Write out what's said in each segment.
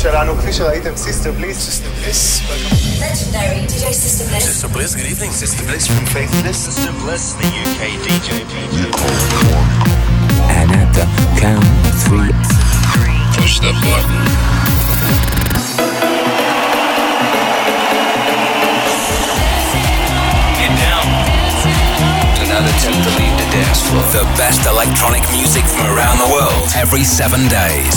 שלנו, כפי שראיתם, סיסטר בליס. סיסטר בליס, Legendary DJ Sister Bliss. Sister Bliss, good evening. Sister Bliss from Faithless. Sister Bliss, the UK DJ. And at the count of three, Push the button. Get down. Do not attempt to leave the dance floor. the best electronic music from around the world every seven days.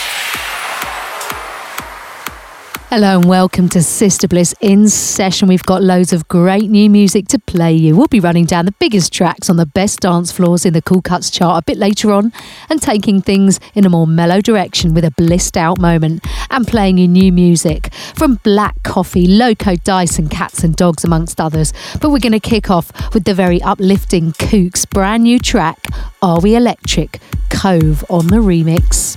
Hello and welcome to Sister Bliss in session. We've got loads of great new music to play you. We'll be running down the biggest tracks on the best dance floors in the Cool Cuts chart a bit later on and taking things in a more mellow direction with a blissed out moment and playing you new music from Black Coffee, Loco Dice and Cats and Dogs amongst others. But we're going to kick off with the very uplifting Kooks brand new track Are We Electric? Cove on the remix.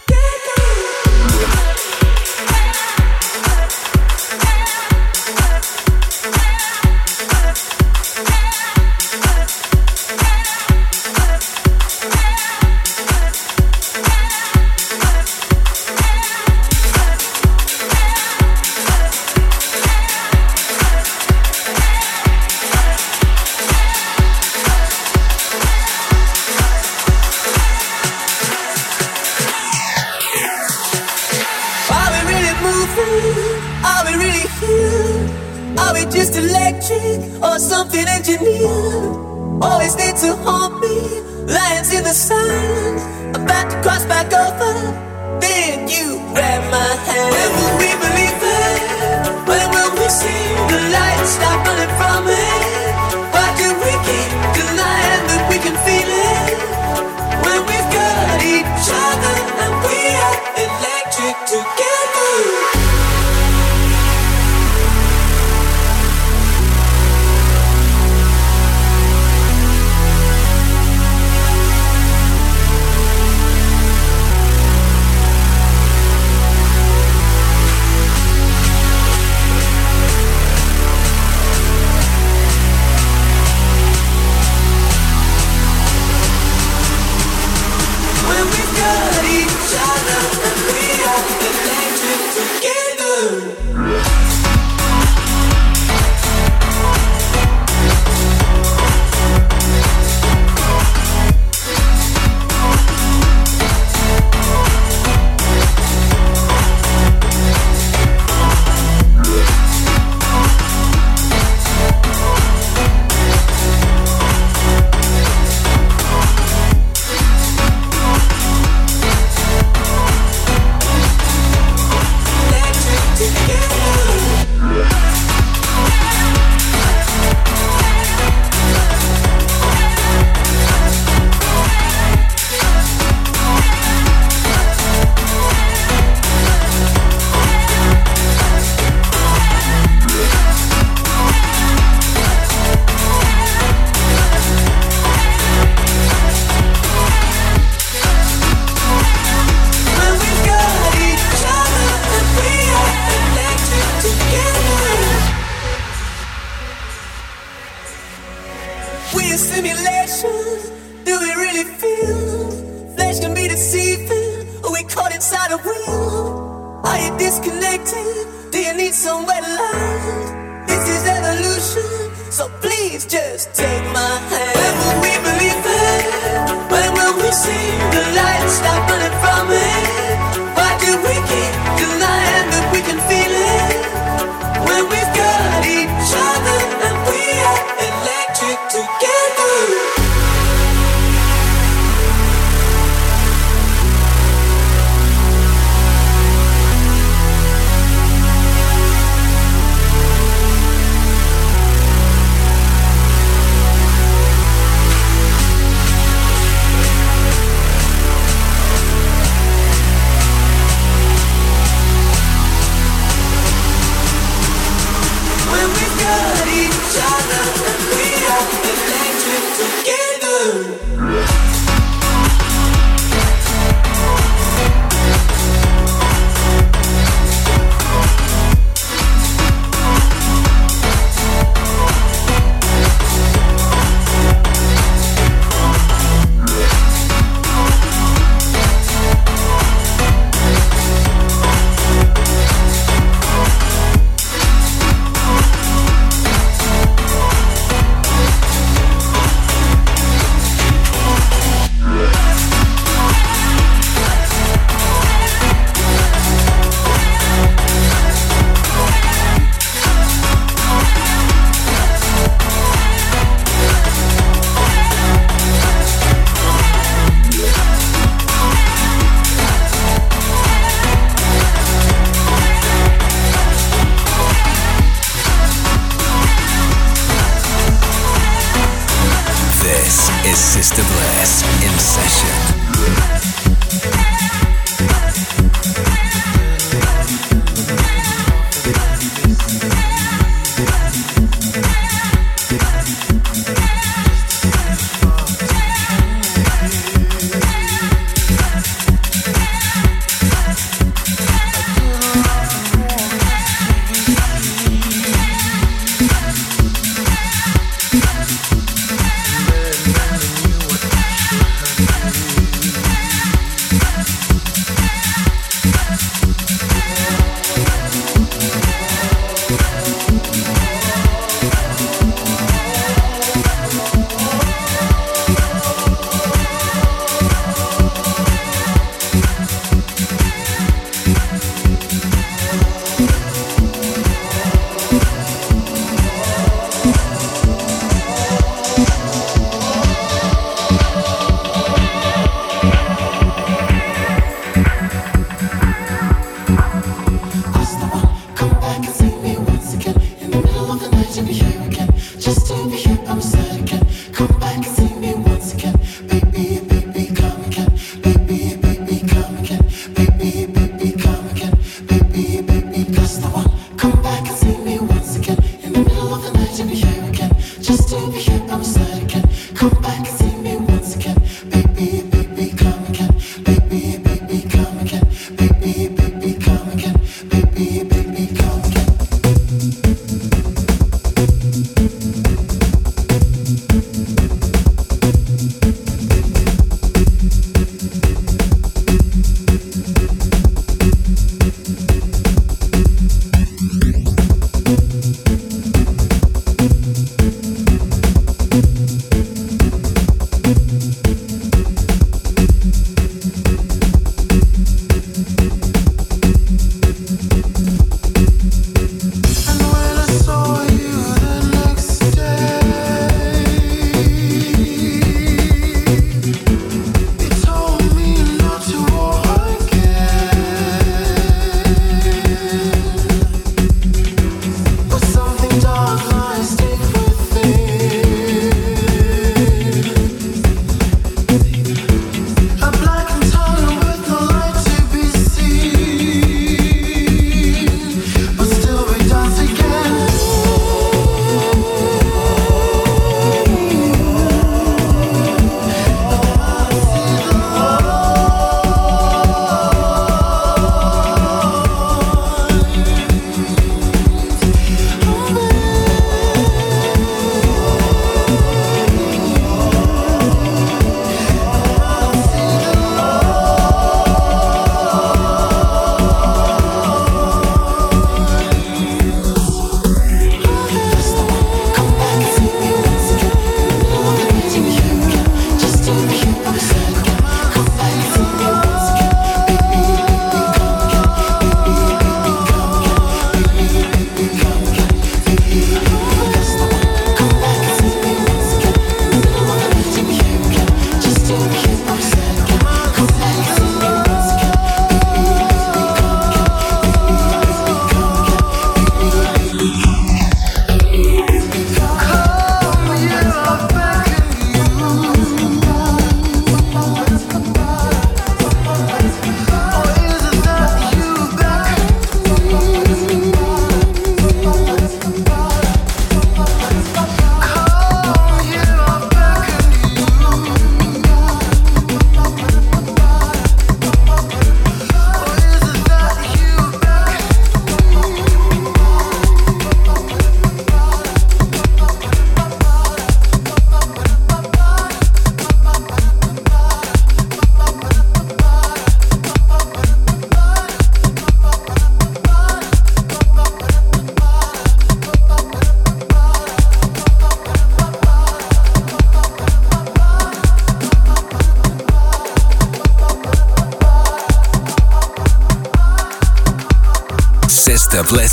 Are we really here? Are we just electric or something engineered? Always need to haunt me, lions in the sun, about to cross back over. Then you grab my hand. When will we believe it? When will we see the light stop running from it?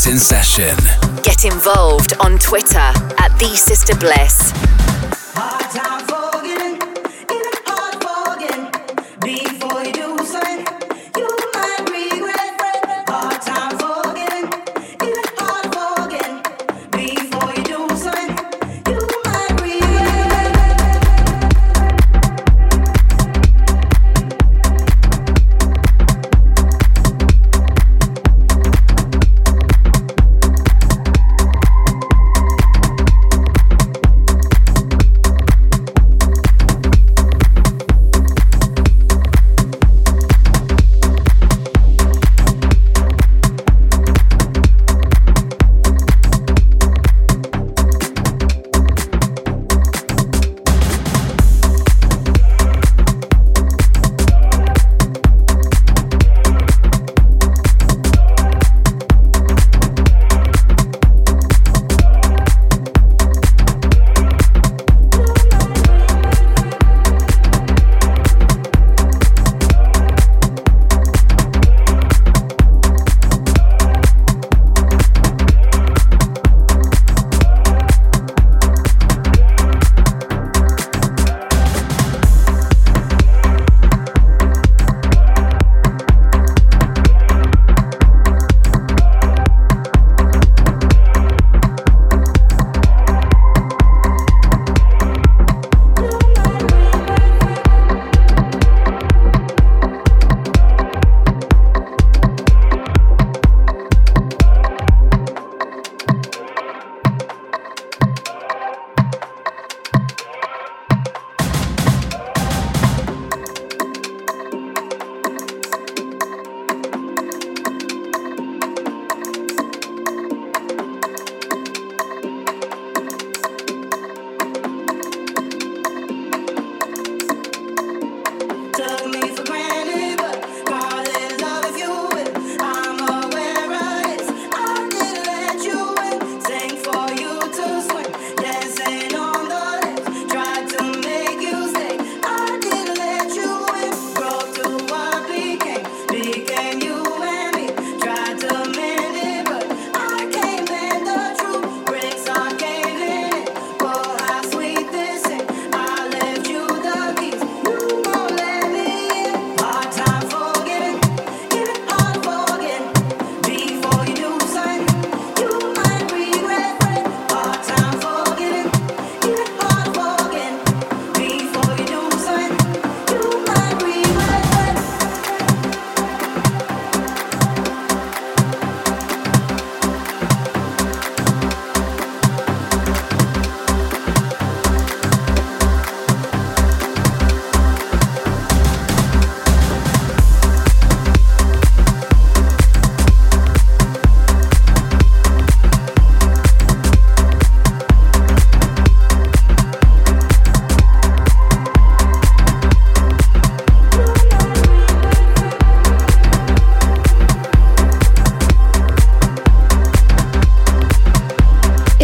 In session. Get involved on Twitter at The Sister Bliss.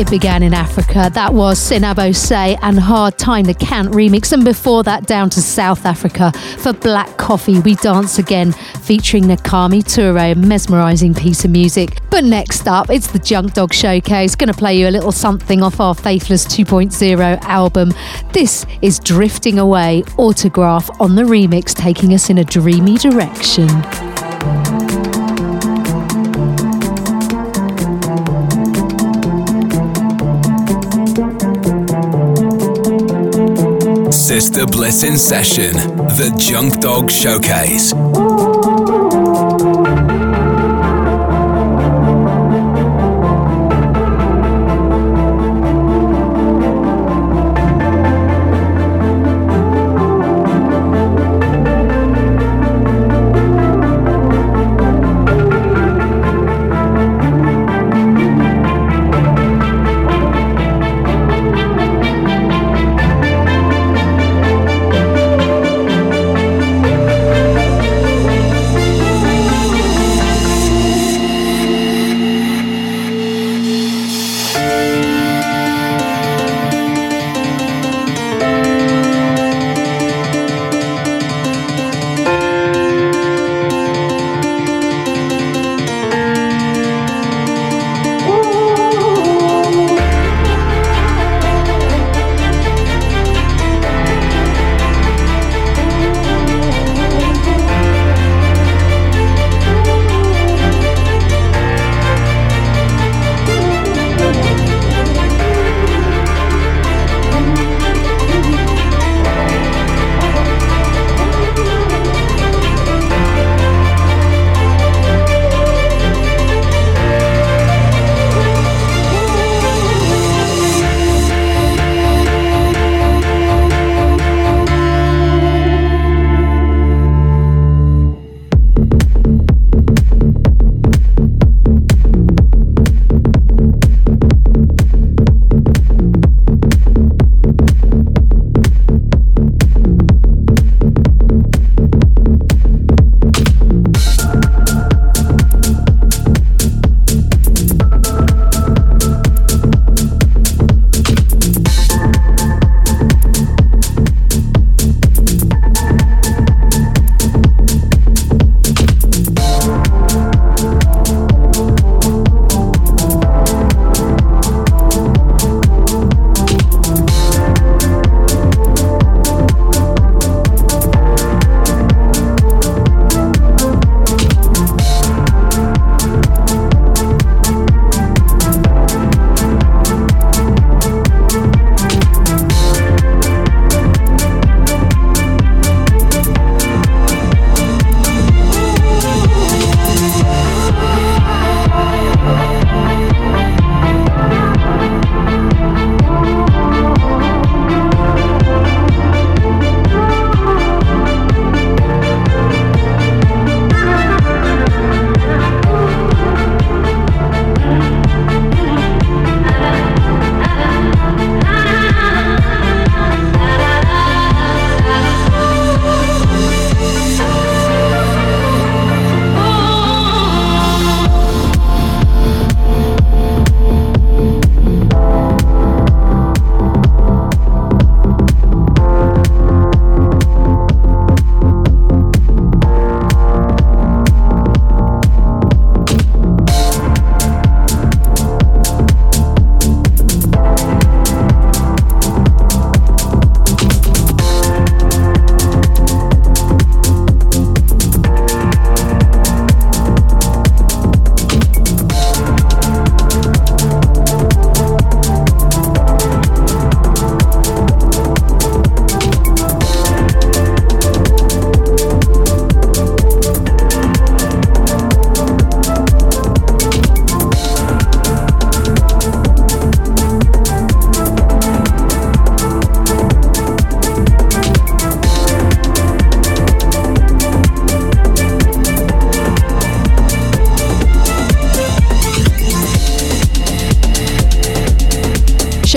It began in Africa. That was Sinabo Say and Hard Time, the Cant remix. And before that, down to South Africa for Black Coffee, We Dance Again, featuring Nakhane Toure, a mesmerising piece of music. But next up, it's the Junk Dog Showcase. To play you a little something off our Faithless 2.0 album. This is Drifting Away, Autograph on the remix, taking us in a dreamy direction. Sister Bliss in session, the Junk Dog Showcase.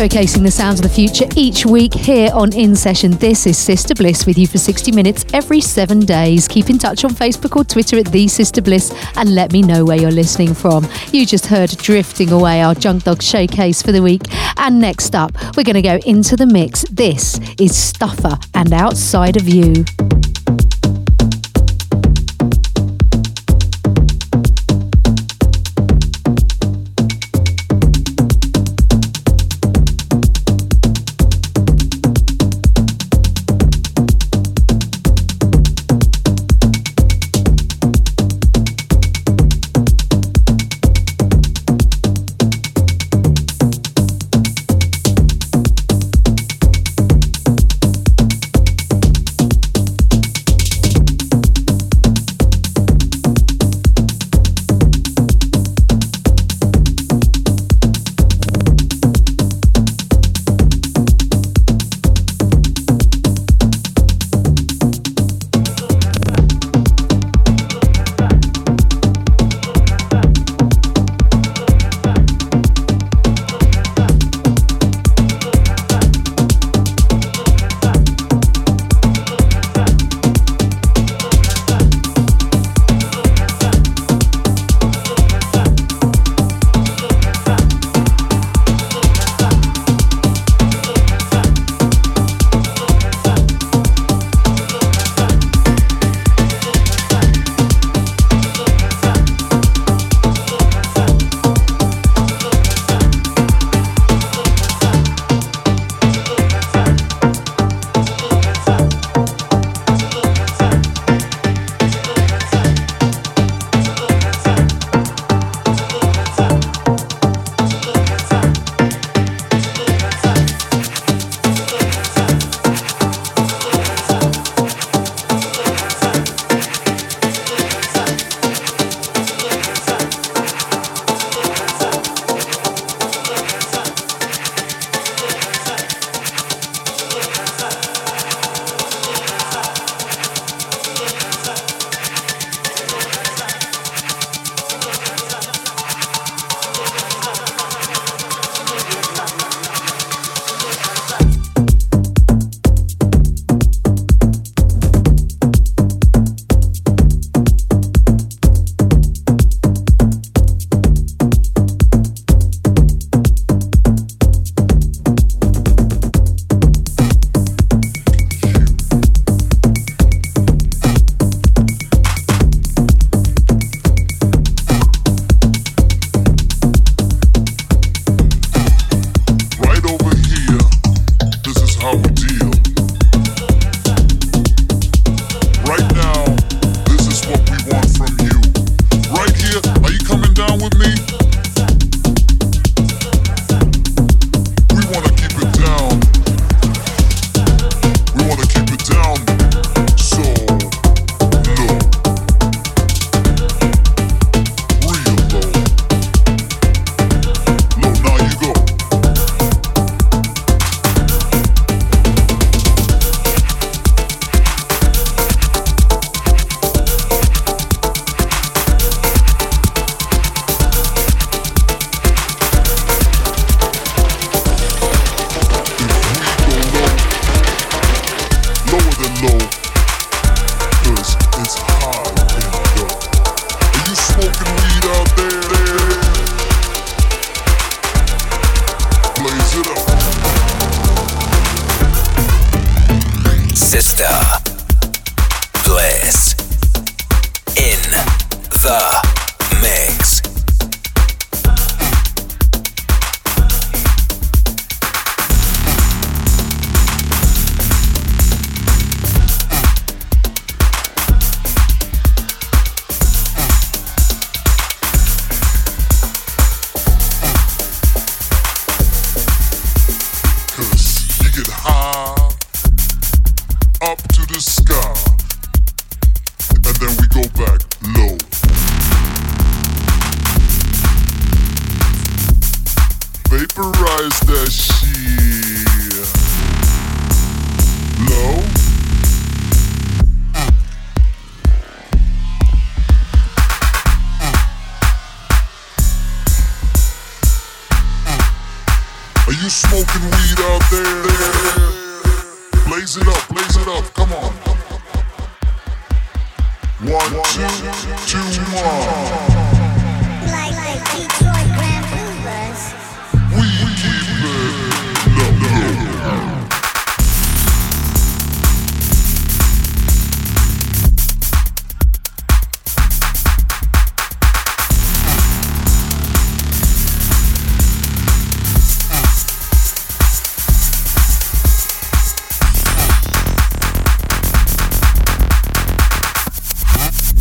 Showcasing the sounds of the future each week here on In Session. This is Sister Bliss with you for 60 minutes every seven days. Keep in touch on Facebook or Twitter at The Sister Bliss and let me know where you're listening from. You just heard Drifting Away, our Junk Dog showcase for the week. And next up, we're going to go into the mix. This is Stuffer and Outside of You.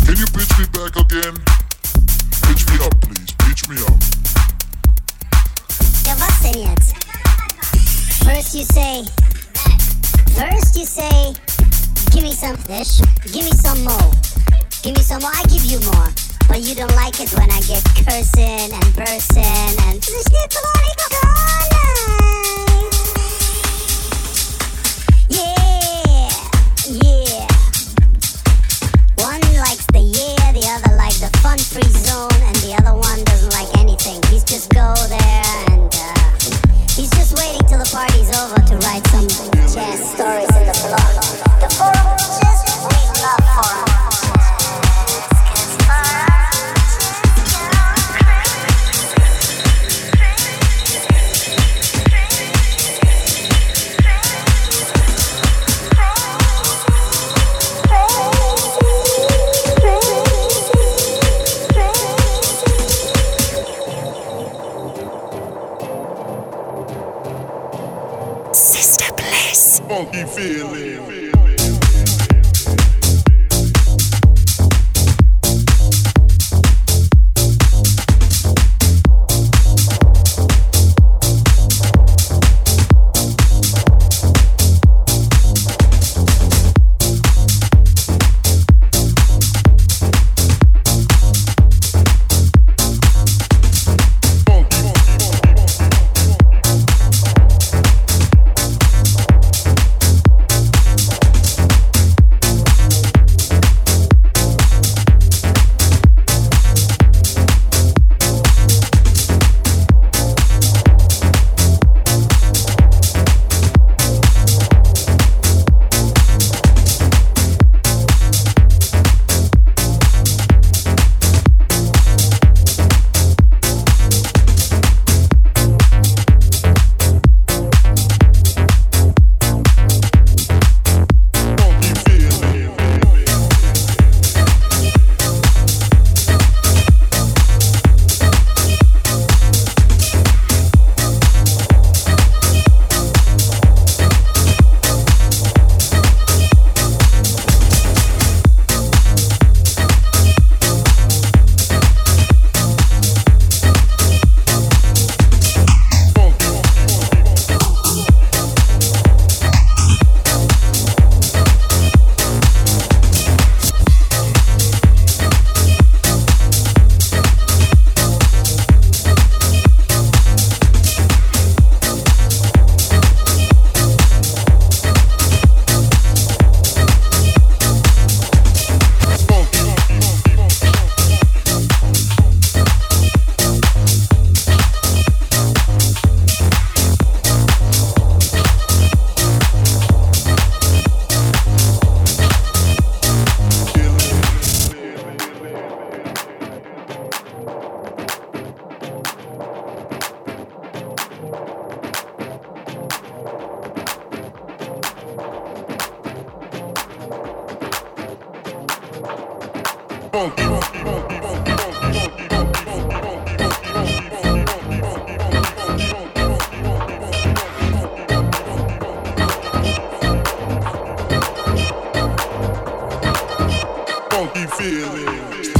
Can you pitch me back again? Pitch me up, please. Pitch me up. First you say, first you say, give me some fish, give me some more, give me some more, I give you more. But you don't like it when I get cursing and bursting and free zone, and the other one doesn't like anything. He's just go there and uh, he's just waiting till the party's over to write some jazz stories in the blog. The Funky feeling.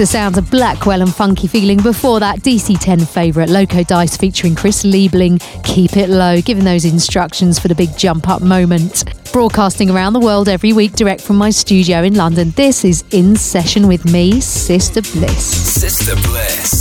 The sounds of Blackwell and Funky Feeling. Before that, DC10 favourite Loco Dice featuring Chris Liebing. Keep it low, giving those instructions for the big jump up moment. Broadcasting around the world every week, direct from my studio in London. This is In Session with me, Sister Bliss. Sister Bliss,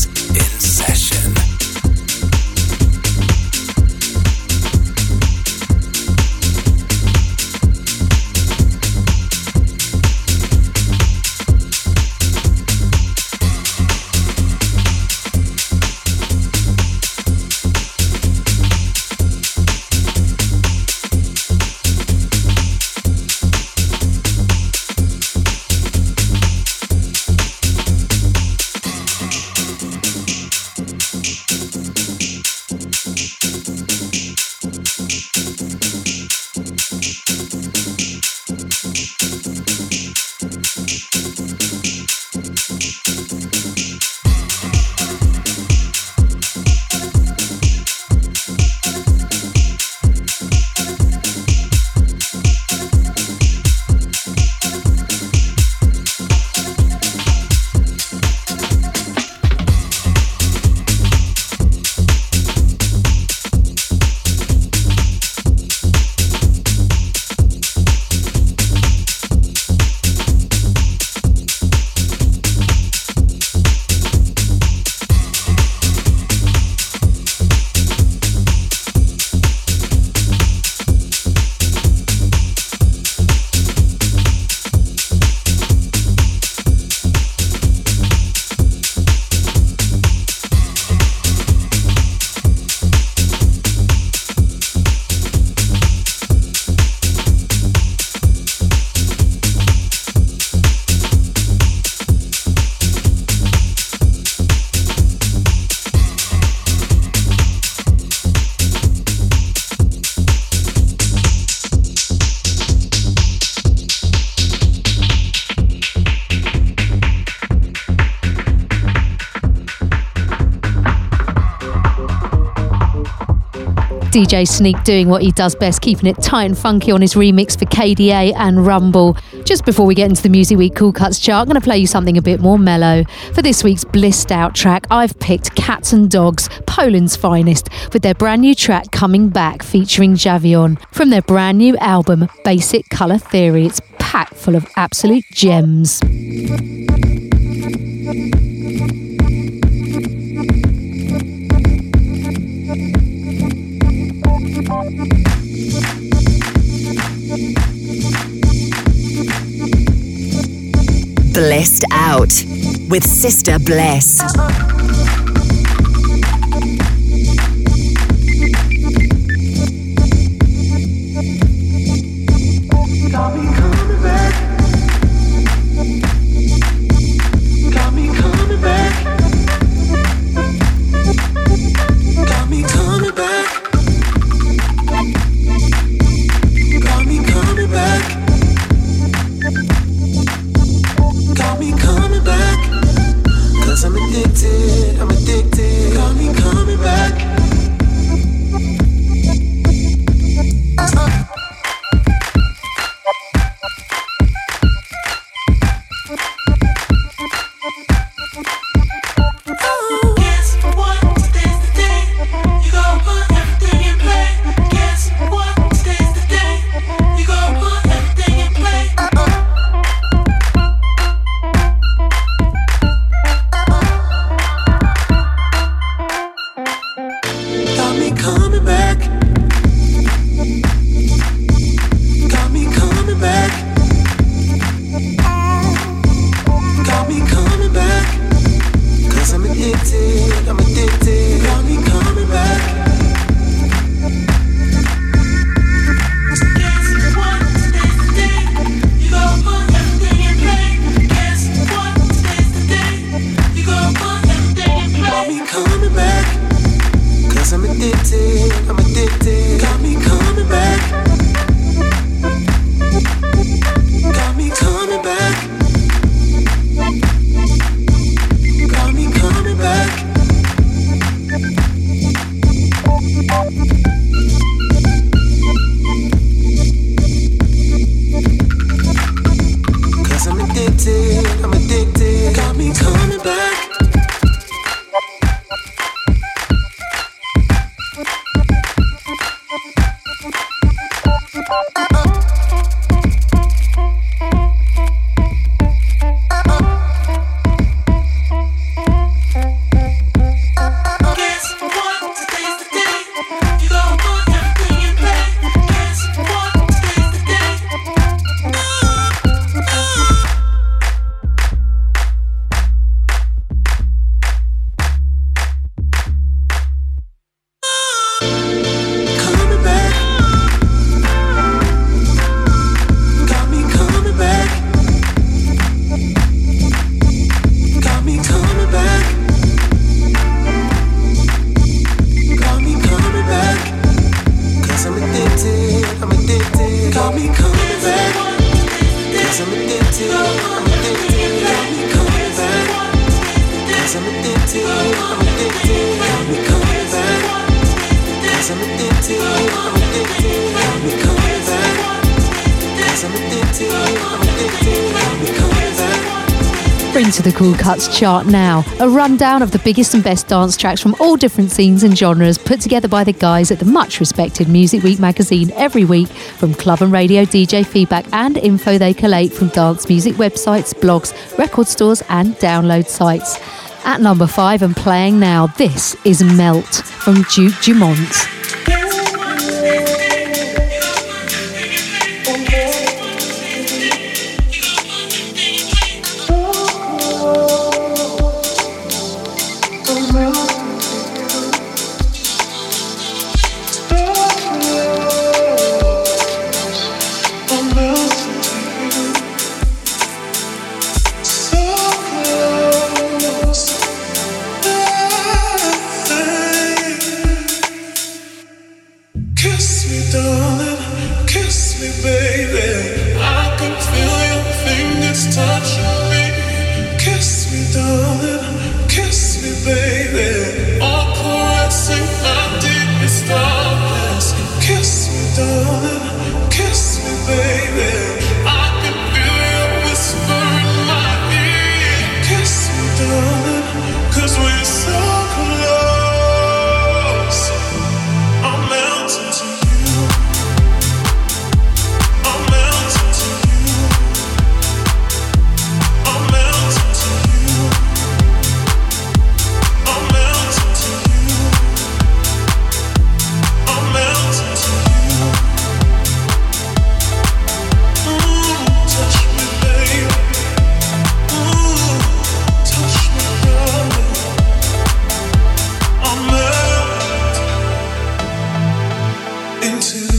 DJ Sneak doing what he does best, keeping it tight and funky on his remix for KDA and Rumble. Just before we get into the Music Week Cool Cuts chart, I'm going to play you something a bit more mellow. For this week's Blissed Out track, I've picked Catz 'n Dogz, Poland's finest, with their brand new track Coming Back featuring Javion from their brand new album Basic Colour Theory. It's packed full of absolute gems. Blissed Out with Sister Bliss. Cool Cuts chart now. A rundown of the biggest and best dance tracks from all different scenes and genres put together by the guys at the much respected Music Week magazine every week from club and radio DJ feedback and info they collate from dance music websites, blogs, record stores, and download sites. At number five and playing now, this is Melt from Duke Dumont. into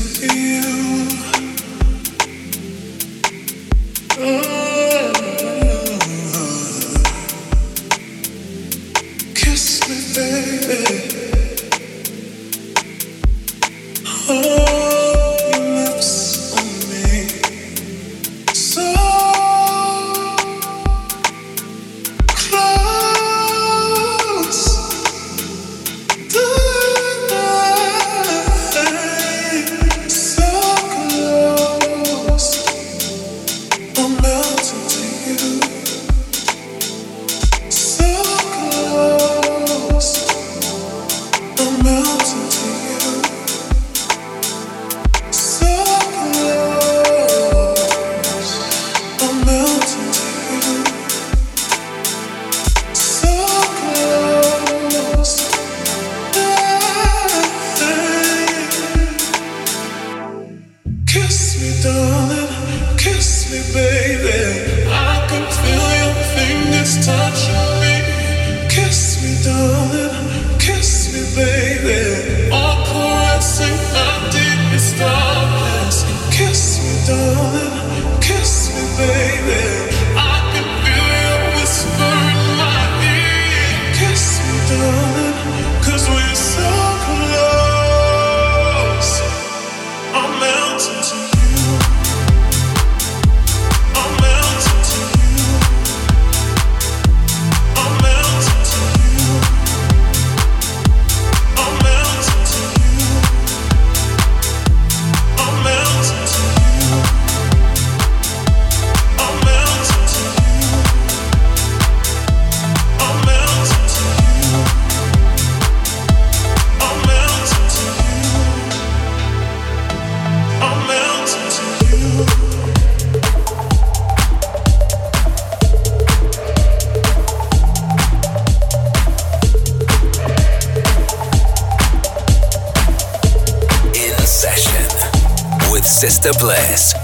Sister Bliss.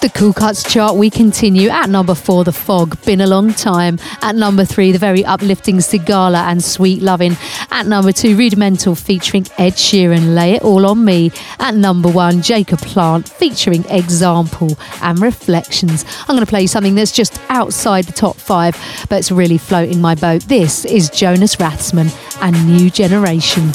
The Cool Cuts chart, we continue at number four, The Fog, Been a Long Time. At number three, the very uplifting Sigala and Sweet Loving. At number two, Rudimental featuring Ed Sheeran, Lay It All On Me. At number one, Jacob Plant featuring Example and Reflections. I'm going to play you something that's just outside the top five, but it's really floating my boat. This is Jonas Rathsman and New Generation.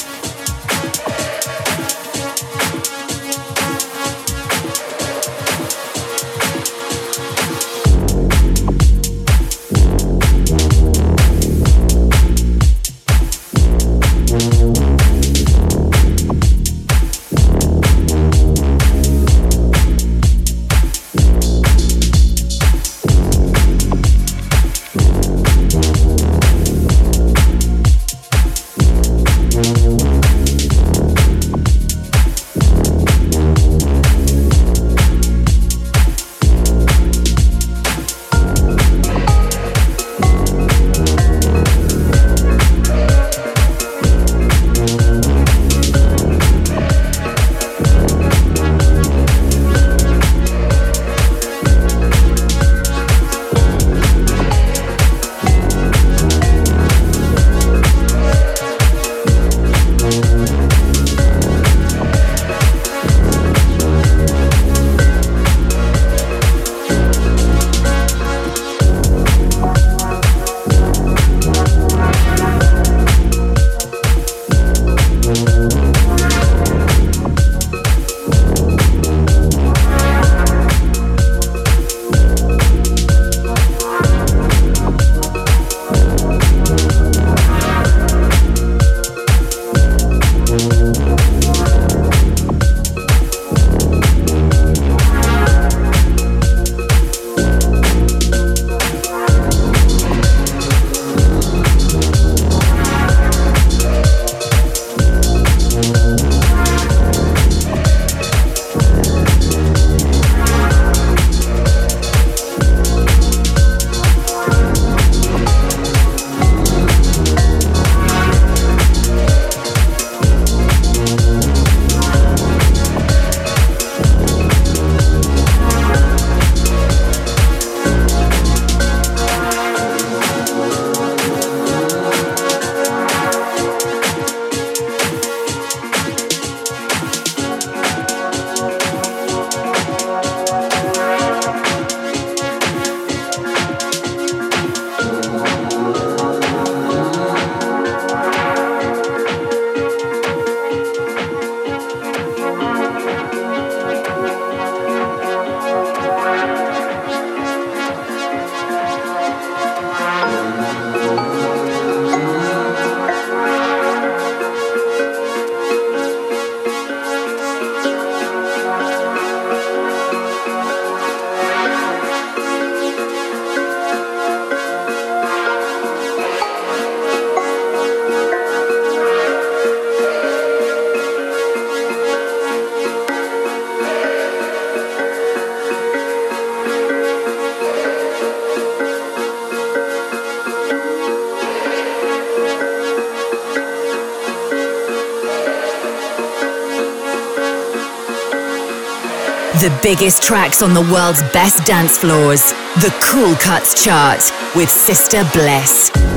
The biggest tracks on the world's best dance floors. The Cool Cuts Chart with Sister Bliss.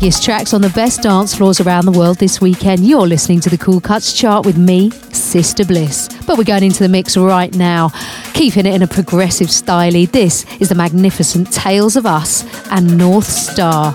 Biggest tracks on the best dance floors around the world this weekend. You're listening to the Cool Cuts chart with me, Sister Bliss. But we're going into the mix right now, keeping it in a progressive style. This is the magnificent Tales of Us and North Star.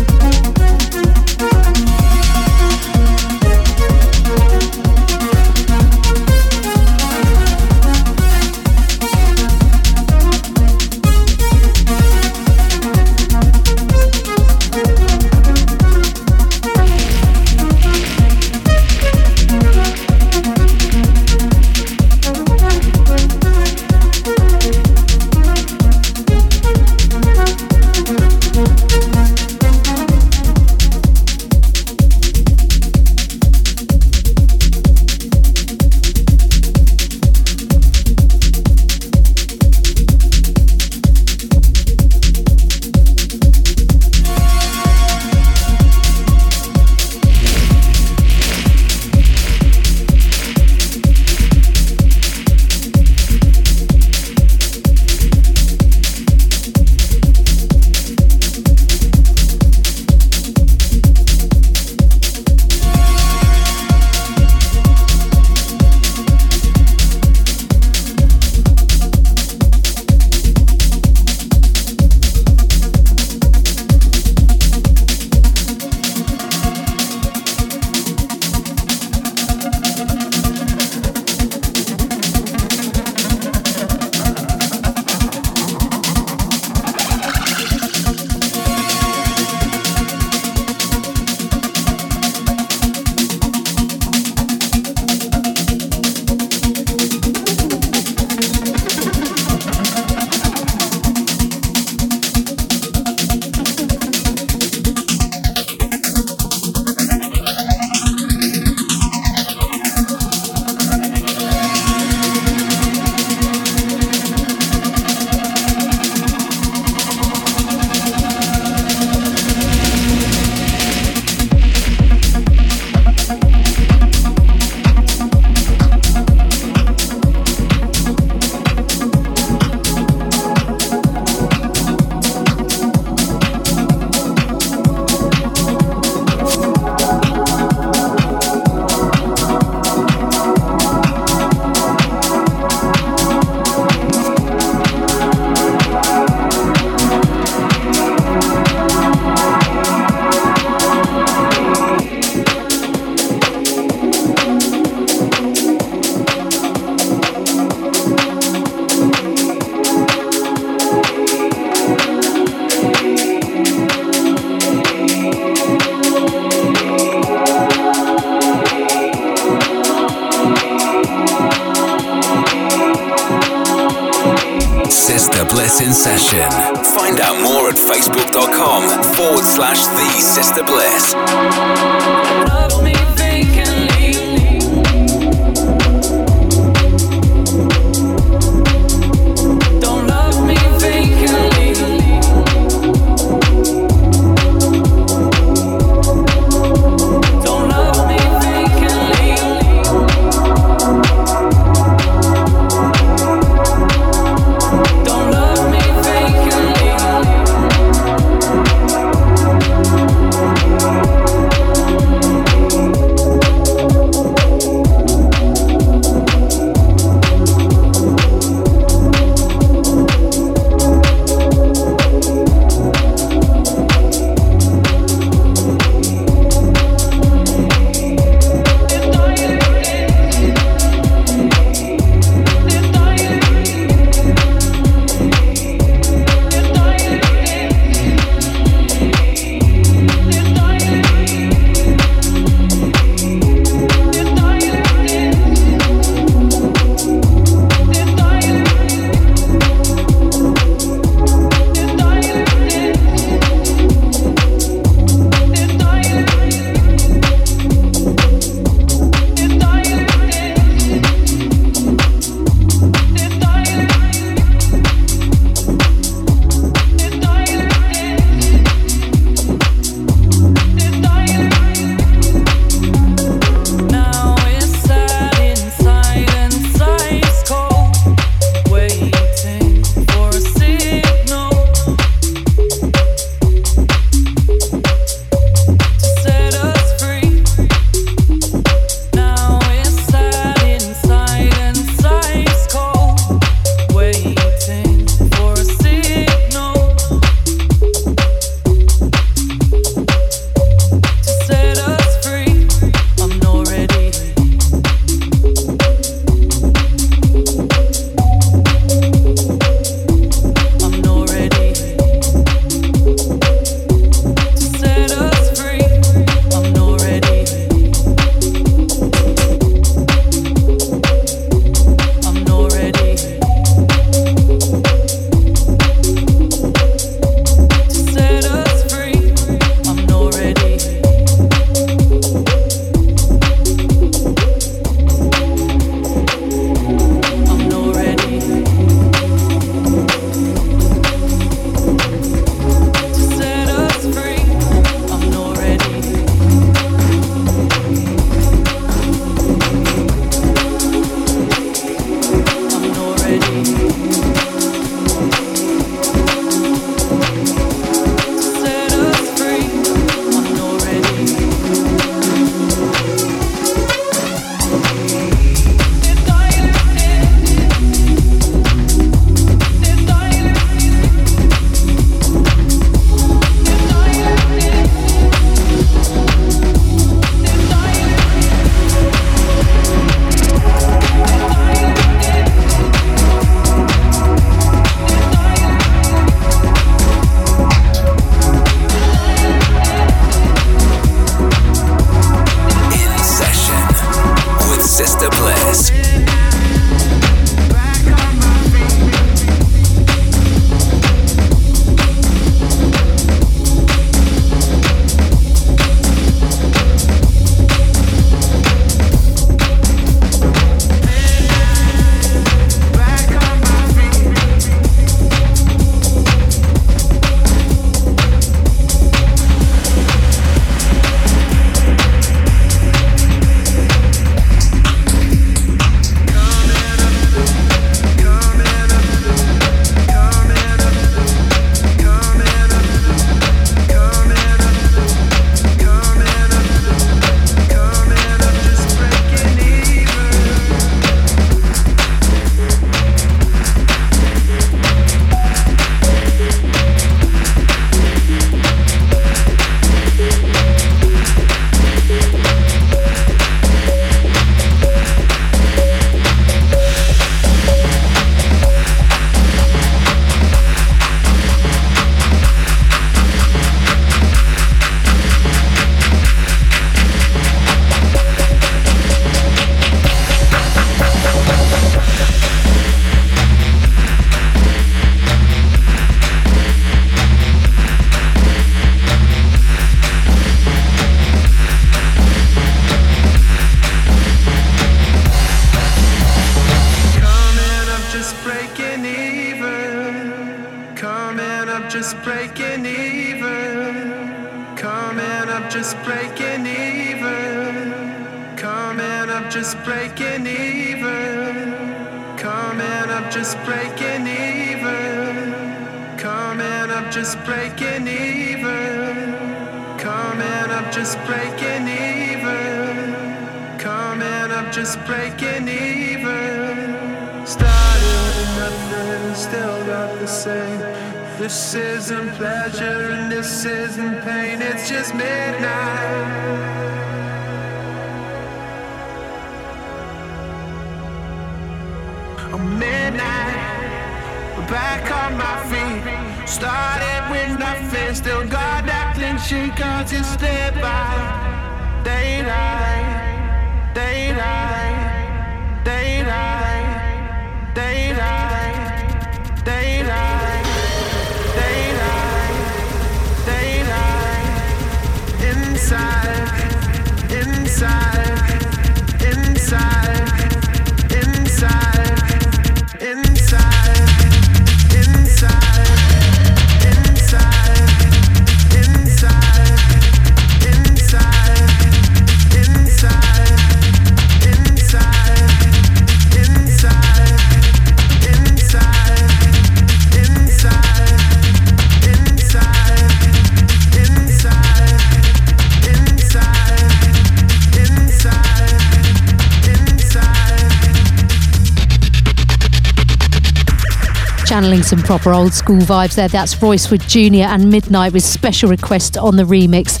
Channeling some proper old school vibes there. That's Royce Jr. and Midnight with special request on the remix.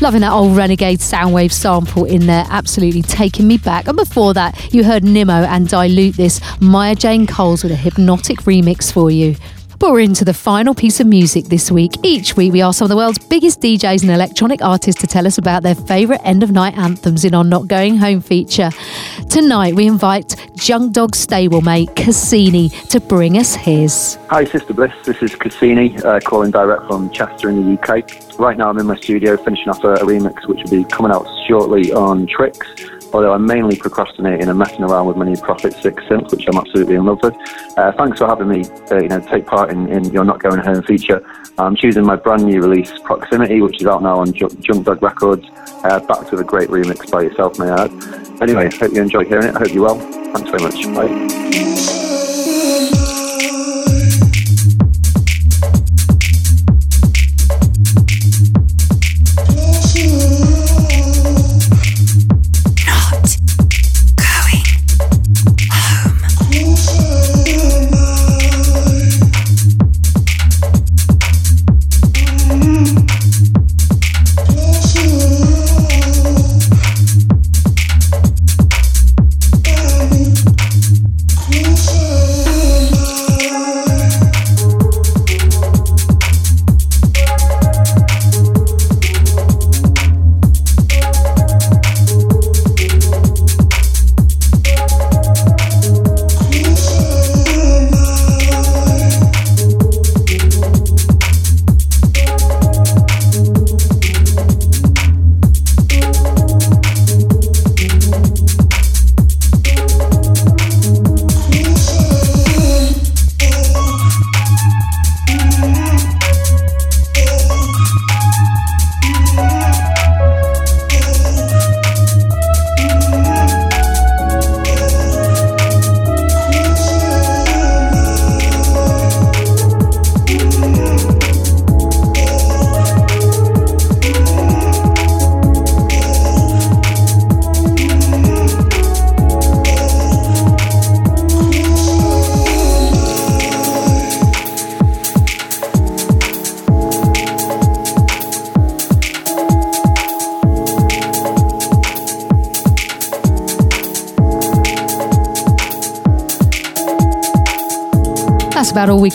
Loving that old Renegade Soundwave sample in there, absolutely taking me back. And before that, you heard Nimmo and Dilute This, Maya Jane Coles with a hypnotic remix for you. But we're into the final piece of music this week. Each week, we ask some of the world's biggest DJs and electronic artists to tell us about their favourite end of night anthems in our Not Going Home feature. Tonight, we invite Junk Dog stablemate Cassini to bring us his. Hi, Sister Bliss. This is Cassini, uh, calling direct from Chester in the UK. Right now, I'm in my studio finishing off a, a remix which will be coming out shortly on Tricks. Although I'm mainly procrastinating and messing around with my new Prophet 6 synth, which I'm absolutely in love with. Uh, thanks for having me, uh, you know, take part in, in your Not Going Home feature. I'm choosing my brand new release, Proximity, which is out now on Junk, Junk Dog Records. Uh, backed with a great remix by yourself, may I add. Anyway, hope you enjoy hearing it. I hope you're well. Thanks very much. Bye.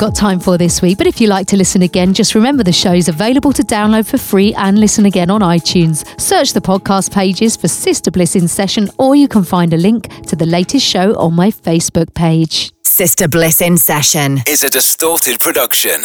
Got time for this week. But if you like to listen again, just remember the show is available to download for free and listen again on iTunes. Search the podcast pages for Sister Bliss in Session, or you can find a link to the latest show on my Facebook page. Sister Bliss in Session. Is a distorted production.